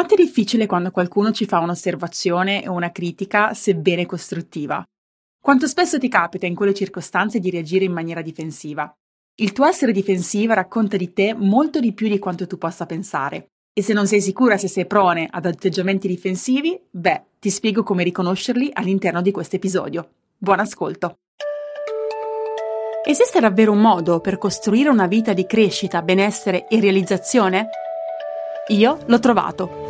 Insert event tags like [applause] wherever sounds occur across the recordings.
Quanto è difficile quando qualcuno ci fa un'osservazione o una critica, sebbene costruttiva? Quanto spesso ti capita in quelle circostanze di reagire in maniera difensiva? Il tuo essere difensiva racconta di te molto di più di quanto tu possa pensare. E se non sei sicura se sei prone ad atteggiamenti difensivi, beh, ti spiego come riconoscerli all'interno di questo episodio. Buon ascolto! Esiste davvero un modo per costruire una vita di crescita, benessere e realizzazione? Io l'ho trovato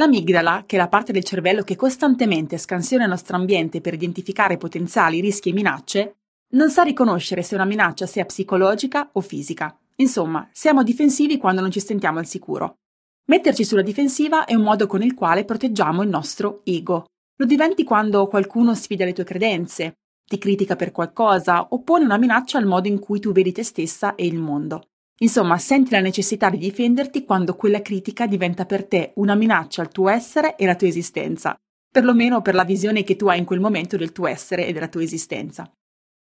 L'amigdala, che è la parte del cervello che costantemente scansiona il nostro ambiente per identificare potenziali rischi e minacce, non sa riconoscere se una minaccia sia psicologica o fisica. Insomma, siamo difensivi quando non ci sentiamo al sicuro. Metterci sulla difensiva è un modo con il quale proteggiamo il nostro ego. Lo diventi quando qualcuno sfida le tue credenze, ti critica per qualcosa o pone una minaccia al modo in cui tu vedi te stessa e il mondo. Insomma, senti la necessità di difenderti quando quella critica diventa per te una minaccia al tuo essere e alla tua esistenza, perlomeno per la visione che tu hai in quel momento del tuo essere e della tua esistenza.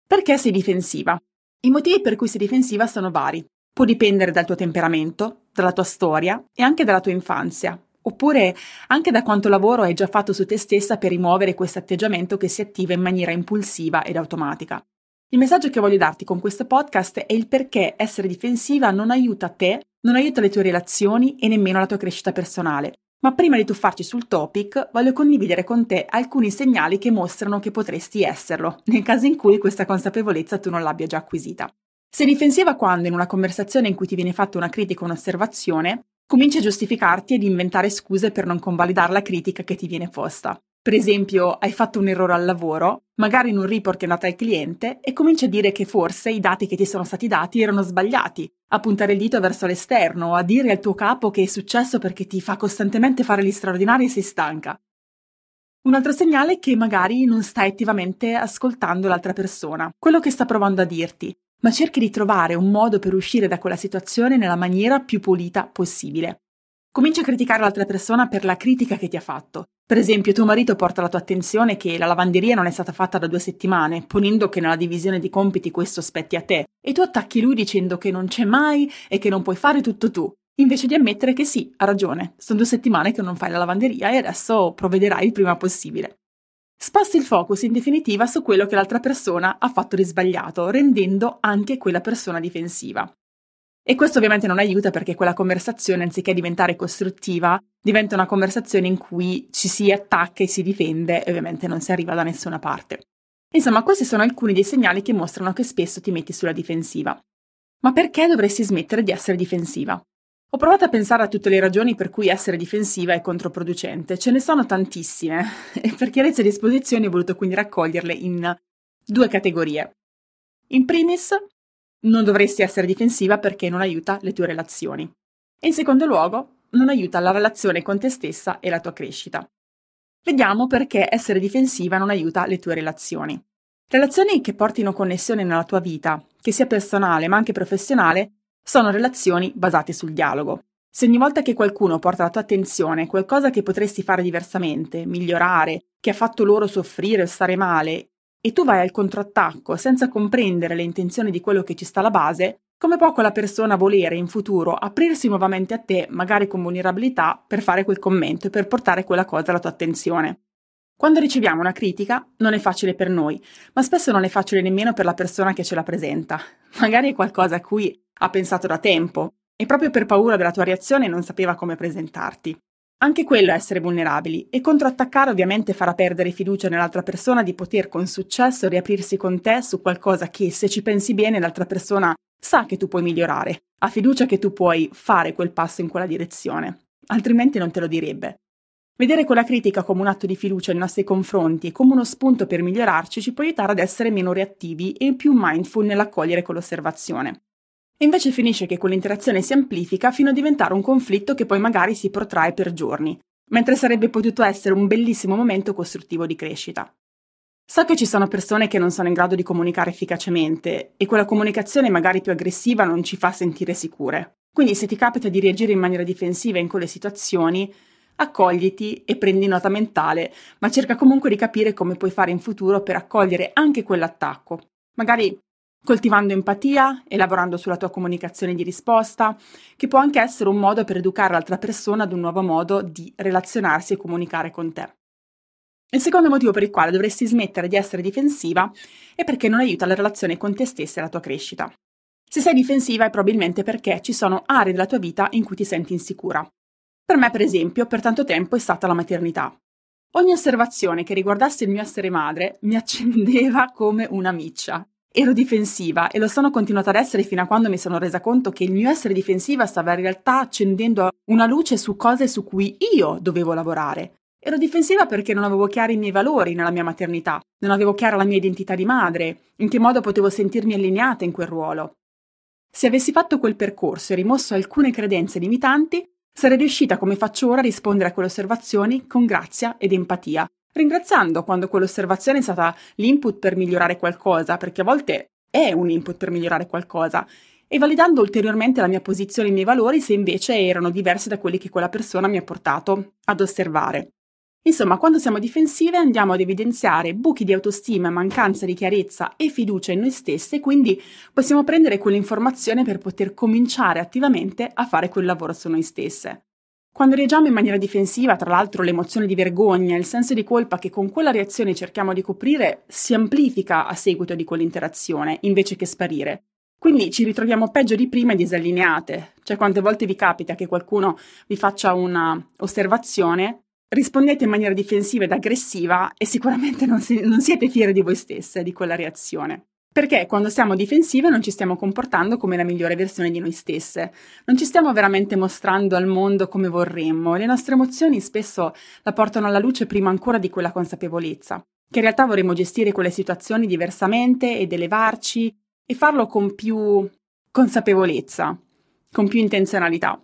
Perché sei difensiva? I motivi per cui sei difensiva sono vari. Può dipendere dal tuo temperamento, dalla tua storia e anche dalla tua infanzia, oppure anche da quanto lavoro hai già fatto su te stessa per rimuovere questo atteggiamento che si attiva in maniera impulsiva ed automatica. Il messaggio che voglio darti con questo podcast è il perché essere difensiva non aiuta te, non aiuta le tue relazioni e nemmeno la tua crescita personale. Ma prima di tuffarci sul topic, voglio condividere con te alcuni segnali che mostrano che potresti esserlo, nel caso in cui questa consapevolezza tu non l'abbia già acquisita. Sei difensiva quando in una conversazione in cui ti viene fatta una critica o un'osservazione, cominci a giustificarti ed inventare scuse per non convalidare la critica che ti viene posta. Per esempio, hai fatto un errore al lavoro, magari in un report è andato al cliente, e cominci a dire che forse i dati che ti sono stati dati erano sbagliati, a puntare il dito verso l'esterno, a dire al tuo capo che è successo perché ti fa costantemente fare gli straordinari e sei stanca. Un altro segnale è che magari non stai attivamente ascoltando l'altra persona, quello che sta provando a dirti, ma cerchi di trovare un modo per uscire da quella situazione nella maniera più pulita possibile. Cominci a criticare l'altra persona per la critica che ti ha fatto. Per esempio, tuo marito porta la tua attenzione che la lavanderia non è stata fatta da due settimane, ponendo che nella divisione di compiti questo spetti a te, e tu attacchi lui dicendo che non c'è mai e che non puoi fare tutto tu, invece di ammettere che sì, ha ragione, sono due settimane che non fai la lavanderia e adesso provvederai il prima possibile. Sposti il focus in definitiva su quello che l'altra persona ha fatto di sbagliato, rendendo anche quella persona difensiva. E questo ovviamente non aiuta perché quella conversazione, anziché diventare costruttiva, diventa una conversazione in cui ci si attacca e si difende e ovviamente non si arriva da nessuna parte. Insomma, questi sono alcuni dei segnali che mostrano che spesso ti metti sulla difensiva. Ma perché dovresti smettere di essere difensiva? Ho provato a pensare a tutte le ragioni per cui essere difensiva è controproducente, ce ne sono tantissime, [laughs] e per chiarezza di esposizione ho voluto quindi raccoglierle in due categorie. In primis, non dovresti essere difensiva perché non aiuta le tue relazioni. E in secondo luogo, non aiuta la relazione con te stessa e la tua crescita. Vediamo perché essere difensiva non aiuta le tue relazioni. Relazioni che portino connessione nella tua vita, che sia personale ma anche professionale, sono relazioni basate sul dialogo. Se ogni volta che qualcuno porta la tua attenzione qualcosa che potresti fare diversamente, migliorare, che ha fatto loro soffrire o stare male, e tu vai al contrattacco senza comprendere le intenzioni di quello che ci sta alla base, come può quella persona volere in futuro aprirsi nuovamente a te, magari con vulnerabilità, per fare quel commento e per portare quella cosa alla tua attenzione? Quando riceviamo una critica non è facile per noi, ma spesso non è facile nemmeno per la persona che ce la presenta. [laughs] Magari è qualcosa a cui ha pensato da tempo e proprio per paura della tua reazione non sapeva come presentarti. Anche quello è essere vulnerabili e controattaccare ovviamente farà perdere fiducia nell'altra persona di poter con successo riaprirsi con te su qualcosa che, se ci pensi bene, l'altra persona sa che tu puoi migliorare, ha fiducia che tu puoi fare quel passo in quella direzione, altrimenti non te lo direbbe. Vedere quella critica come un atto di fiducia nei nostri confronti e come uno spunto per migliorarci ci può aiutare ad essere meno reattivi e più mindful nell'accogliere quell'osservazione. E invece finisce che quell'interazione si amplifica fino a diventare un conflitto che poi magari si protrae per giorni. mentre sarebbe potuto essere un bellissimo momento costruttivo di crescita. So che ci sono persone che non sono in grado di comunicare efficacemente e quella comunicazione magari più aggressiva non ci fa sentire sicure. Quindi se ti capita di reagire in maniera difensiva in quelle situazioni, accogliti e prendi nota mentale, ma cerca comunque di capire come puoi fare in futuro per accogliere anche quell'attacco. Magari coltivando empatia e lavorando sulla tua comunicazione di risposta, che può anche essere un modo per educare l'altra persona ad un nuovo modo di relazionarsi e comunicare con te. Il secondo motivo per il quale dovresti smettere di essere difensiva è perché non aiuta la relazione con te stessa e la tua crescita. Se sei difensiva è probabilmente perché ci sono aree della tua vita in cui ti senti insicura. Per me, per esempio, per tanto tempo è stata la maternità. Ogni osservazione che riguardasse il mio essere madre mi accendeva come una miccia. Ero difensiva e lo sono continuata ad essere fino a quando mi sono resa conto che il mio essere difensiva stava in realtà accendendo una luce su cose su cui io dovevo lavorare Ero difensiva perché non avevo chiari i miei valori nella mia maternità, non avevo chiara la mia identità di madre, in che modo potevo sentirmi allineata in quel ruolo. Se avessi fatto quel percorso e rimosso alcune credenze limitanti, sarei riuscita come faccio ora a rispondere a quelle osservazioni con grazia ed empatia, ringraziando quando quell'osservazione è stata l'input per migliorare qualcosa, perché a volte è un input per migliorare qualcosa, e validando ulteriormente la mia posizione e i miei valori se invece erano diversi da quelli che quella persona mi ha portato ad osservare. Insomma, quando siamo difensive andiamo ad evidenziare buchi di autostima, mancanza di chiarezza e fiducia in noi stesse, quindi possiamo prendere quell'informazione per poter cominciare attivamente a fare quel lavoro su noi stesse. Quando reagiamo in maniera difensiva, tra l'altro l'emozione di vergogna, il senso di colpa che con quella reazione cerchiamo di coprire si amplifica a seguito di quell'interazione, invece che sparire. Quindi ci ritroviamo peggio di prima e disallineate. Cioè, quante volte vi capita che qualcuno vi faccia una osservazione rispondete in maniera difensiva ed aggressiva e sicuramente non, si, non siete fieri di voi stesse, di quella reazione. Perché quando siamo difensive non ci stiamo comportando come la migliore versione di noi stesse, non ci stiamo veramente mostrando al mondo come vorremmo le nostre emozioni spesso la portano alla luce prima ancora di quella consapevolezza, che in realtà vorremmo gestire quelle situazioni diversamente ed elevarci e farlo con più consapevolezza, con più intenzionalità.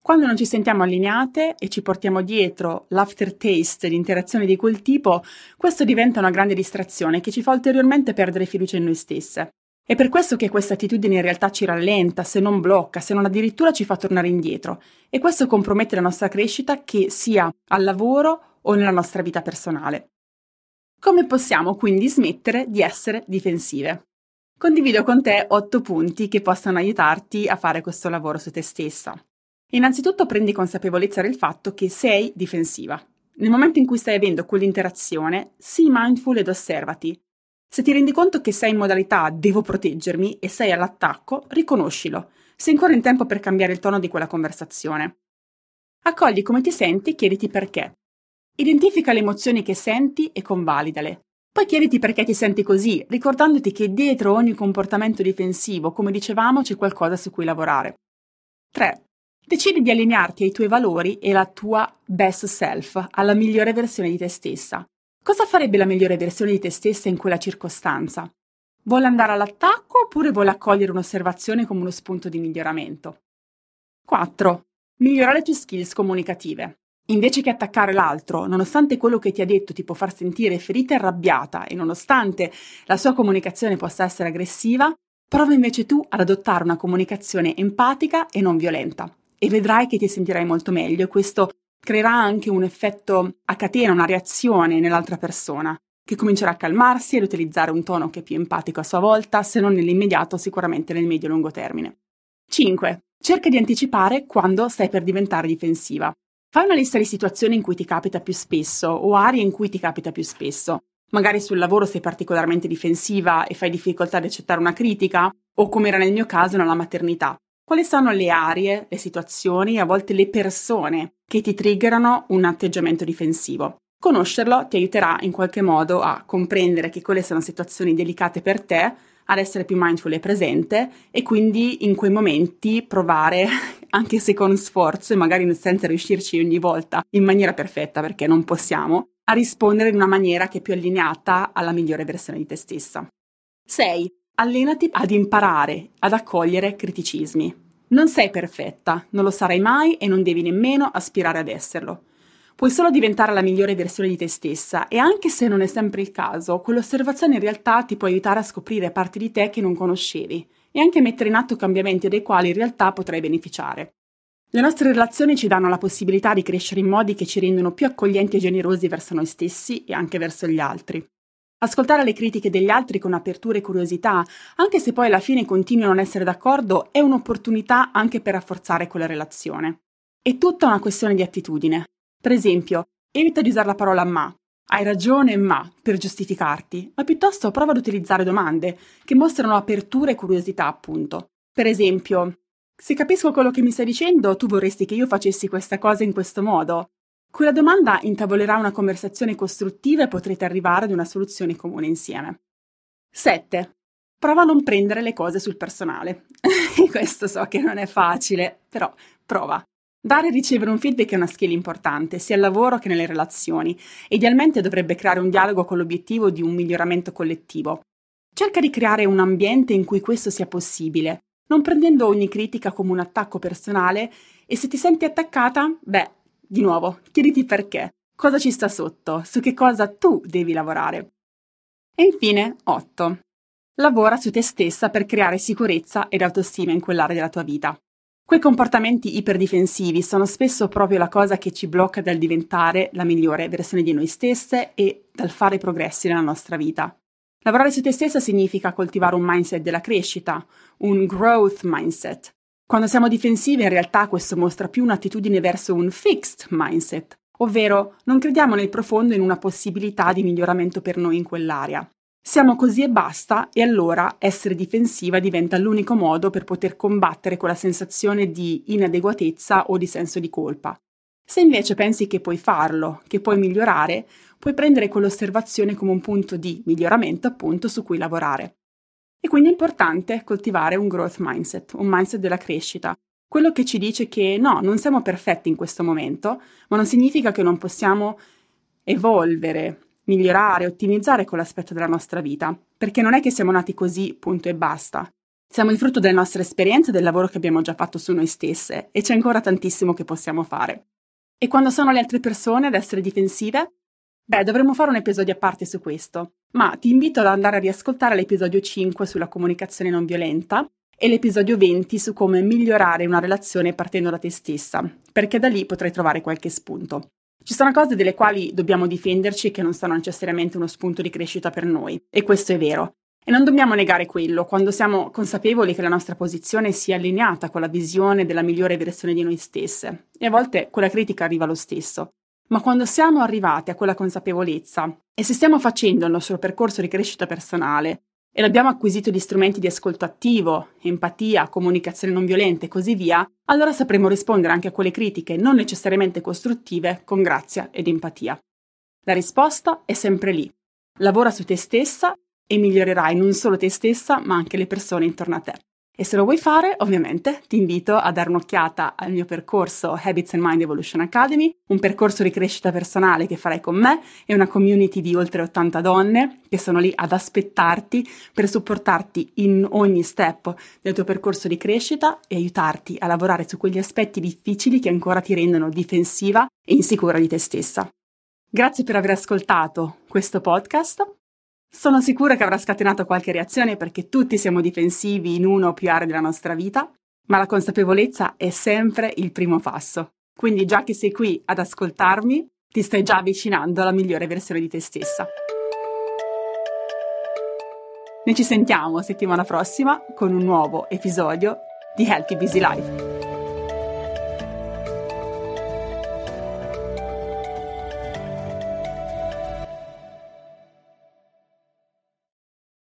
Quando non ci sentiamo allineate e ci portiamo dietro l'aftertaste, l'interazione di quel tipo, questo diventa una grande distrazione che ci fa ulteriormente perdere fiducia in noi stesse. È per questo che questa attitudine in realtà ci rallenta, se non blocca, se non addirittura ci fa tornare indietro. E questo compromette la nostra crescita, che sia al lavoro o nella nostra vita personale. Come possiamo quindi smettere di essere difensive? Condivido con te otto punti che possono aiutarti a fare questo lavoro su te stessa. Innanzitutto prendi consapevolezza del fatto che sei difensiva. Nel momento in cui stai avendo quell'interazione, sii mindful ed osservati. Se ti rendi conto che sei in modalità devo proteggermi e sei all'attacco, riconoscilo. Sei ancora in tempo per cambiare il tono di quella conversazione. Accogli come ti senti e chiediti perché. Identifica le emozioni che senti e convalidale. Poi chiediti perché ti senti così, ricordandoti che dietro ogni comportamento difensivo, come dicevamo, c'è qualcosa su cui lavorare. 3. Decidi di allinearti ai tuoi valori e alla tua best self, alla migliore versione di te stessa. Cosa farebbe la migliore versione di te stessa in quella circostanza? Vuole andare all'attacco oppure vuole accogliere un'osservazione come uno spunto di miglioramento? 4. Migliora le tue skills comunicative. Invece che attaccare l'altro, nonostante quello che ti ha detto ti può far sentire ferita e arrabbiata e nonostante la sua comunicazione possa essere aggressiva, prova invece tu ad adottare una comunicazione empatica e non violenta e vedrai che ti sentirai molto meglio e questo creerà anche un effetto a catena, una reazione nell'altra persona che comincerà a calmarsi e ad utilizzare un tono che è più empatico a sua volta, se non nell'immediato, sicuramente nel medio-lungo termine. 5. Cerca di anticipare quando stai per diventare difensiva. Fai una lista di situazioni in cui ti capita più spesso o aree in cui ti capita più spesso. Magari sul lavoro sei particolarmente difensiva e fai difficoltà ad accettare una critica, o come era nel mio caso nella maternità. Quali sono le aree, le situazioni, a volte le persone che ti triggerano un atteggiamento difensivo? Conoscerlo ti aiuterà in qualche modo a comprendere che quelle sono situazioni delicate per te, ad essere più mindful e presente e quindi in quei momenti provare, [laughs] anche se con sforzo e magari senza riuscirci ogni volta in maniera perfetta perché non possiamo, a rispondere in una maniera che è più allineata alla migliore versione di te stessa. 6. Allenati ad imparare ad accogliere criticismi. Non sei perfetta, non lo sarai mai e non devi nemmeno aspirare ad esserlo. Puoi solo diventare la migliore versione di te stessa e anche se non è sempre il caso, quell'osservazione in realtà ti può aiutare a scoprire parti di te che non conoscevi e anche mettere in atto cambiamenti dei quali in realtà potrai beneficiare. Le nostre relazioni ci danno la possibilità di crescere in modi che ci rendono più accoglienti e generosi verso noi stessi e anche verso gli altri. Ascoltare le critiche degli altri con apertura e curiosità, anche se poi alla fine continui a non essere d'accordo, è un'opportunità anche per rafforzare quella relazione. È tutta una questione di attitudine. Per esempio, evita di usare la parola ma. Hai ragione, ma, per giustificarti, ma piuttosto prova ad utilizzare domande che mostrano apertura e curiosità, appunto. Per esempio, se capisco quello che mi stai dicendo, tu vorresti che io facessi questa cosa in questo modo. Quella domanda intavolerà una conversazione costruttiva e potrete arrivare ad una soluzione comune insieme. 7. Prova a non prendere le cose sul personale. [laughs] questo so che non è facile, però prova. Dare e ricevere un feedback è una skill importante, sia al lavoro che nelle relazioni. Idealmente dovrebbe creare un dialogo con l'obiettivo di un miglioramento collettivo. Cerca di creare un ambiente in cui questo sia possibile, non prendendo ogni critica come un attacco personale e se ti senti attaccata, beh, di nuovo, chiediti perché, cosa ci sta sotto, su che cosa tu devi lavorare. E infine, 8. Lavora su te stessa per creare sicurezza ed autostima in quell'area della tua vita. Quei comportamenti iperdifensivi sono spesso proprio la cosa che ci blocca dal diventare la migliore versione di noi stesse e dal fare progressi nella nostra vita. Lavorare su te stessa significa coltivare un mindset della crescita, un growth mindset. Quando siamo difensivi in realtà questo mostra più un'attitudine verso un fixed mindset, ovvero non crediamo nel profondo in una possibilità di miglioramento per noi in quell'area. Siamo così e basta e allora essere difensiva diventa l'unico modo per poter combattere quella sensazione di inadeguatezza o di senso di colpa. Se invece pensi che puoi farlo, che puoi migliorare, puoi prendere quell'osservazione come un punto di miglioramento appunto su cui lavorare. E quindi è importante coltivare un growth mindset, un mindset della crescita, quello che ci dice che no, non siamo perfetti in questo momento, ma non significa che non possiamo evolvere, migliorare, ottimizzare quell'aspetto della nostra vita, perché non è che siamo nati così, punto e basta. Siamo il frutto delle nostre esperienze del lavoro che abbiamo già fatto su noi stesse e c'è ancora tantissimo che possiamo fare. E quando sono le altre persone ad essere difensive? Beh, dovremmo fare un episodio a parte su questo, ma ti invito ad andare a riascoltare l'episodio 5 sulla comunicazione non violenta e l'episodio 20 su come migliorare una relazione partendo da te stessa, perché da lì potrai trovare qualche spunto. Ci sono cose delle quali dobbiamo difenderci che non sono necessariamente uno spunto di crescita per noi, e questo è vero. E non dobbiamo negare quello quando siamo consapevoli che la nostra posizione sia allineata con la visione della migliore versione di noi stesse. E a volte quella critica arriva lo stesso. Ma quando siamo arrivati a quella consapevolezza e se stiamo facendo il nostro percorso di crescita personale e abbiamo acquisito gli strumenti di ascolto attivo, empatia, comunicazione non violenta e così via, allora sapremo rispondere anche a quelle critiche non necessariamente costruttive con grazia ed empatia. La risposta è sempre lì. Lavora su te stessa e migliorerai non solo te stessa, ma anche le persone intorno a te. E se lo vuoi fare, ovviamente, ti invito a dare un'occhiata al mio percorso Habits and Mind Evolution Academy, un percorso di crescita personale che farai con me e una community di oltre 80 donne che sono lì ad aspettarti per supportarti in ogni step del tuo percorso di crescita e aiutarti a lavorare su quegli aspetti difficili che ancora ti rendono difensiva e insicura di te stessa. Grazie per aver ascoltato questo podcast sono sicura che avrà scatenato qualche reazione perché tutti siamo difensivi in una o più aree della nostra vita, ma la consapevolezza è sempre il primo passo. Quindi già che sei qui ad ascoltarmi, ti stai già avvicinando alla migliore versione di te stessa. Noi ci sentiamo settimana prossima con un nuovo episodio di Healthy Busy Life.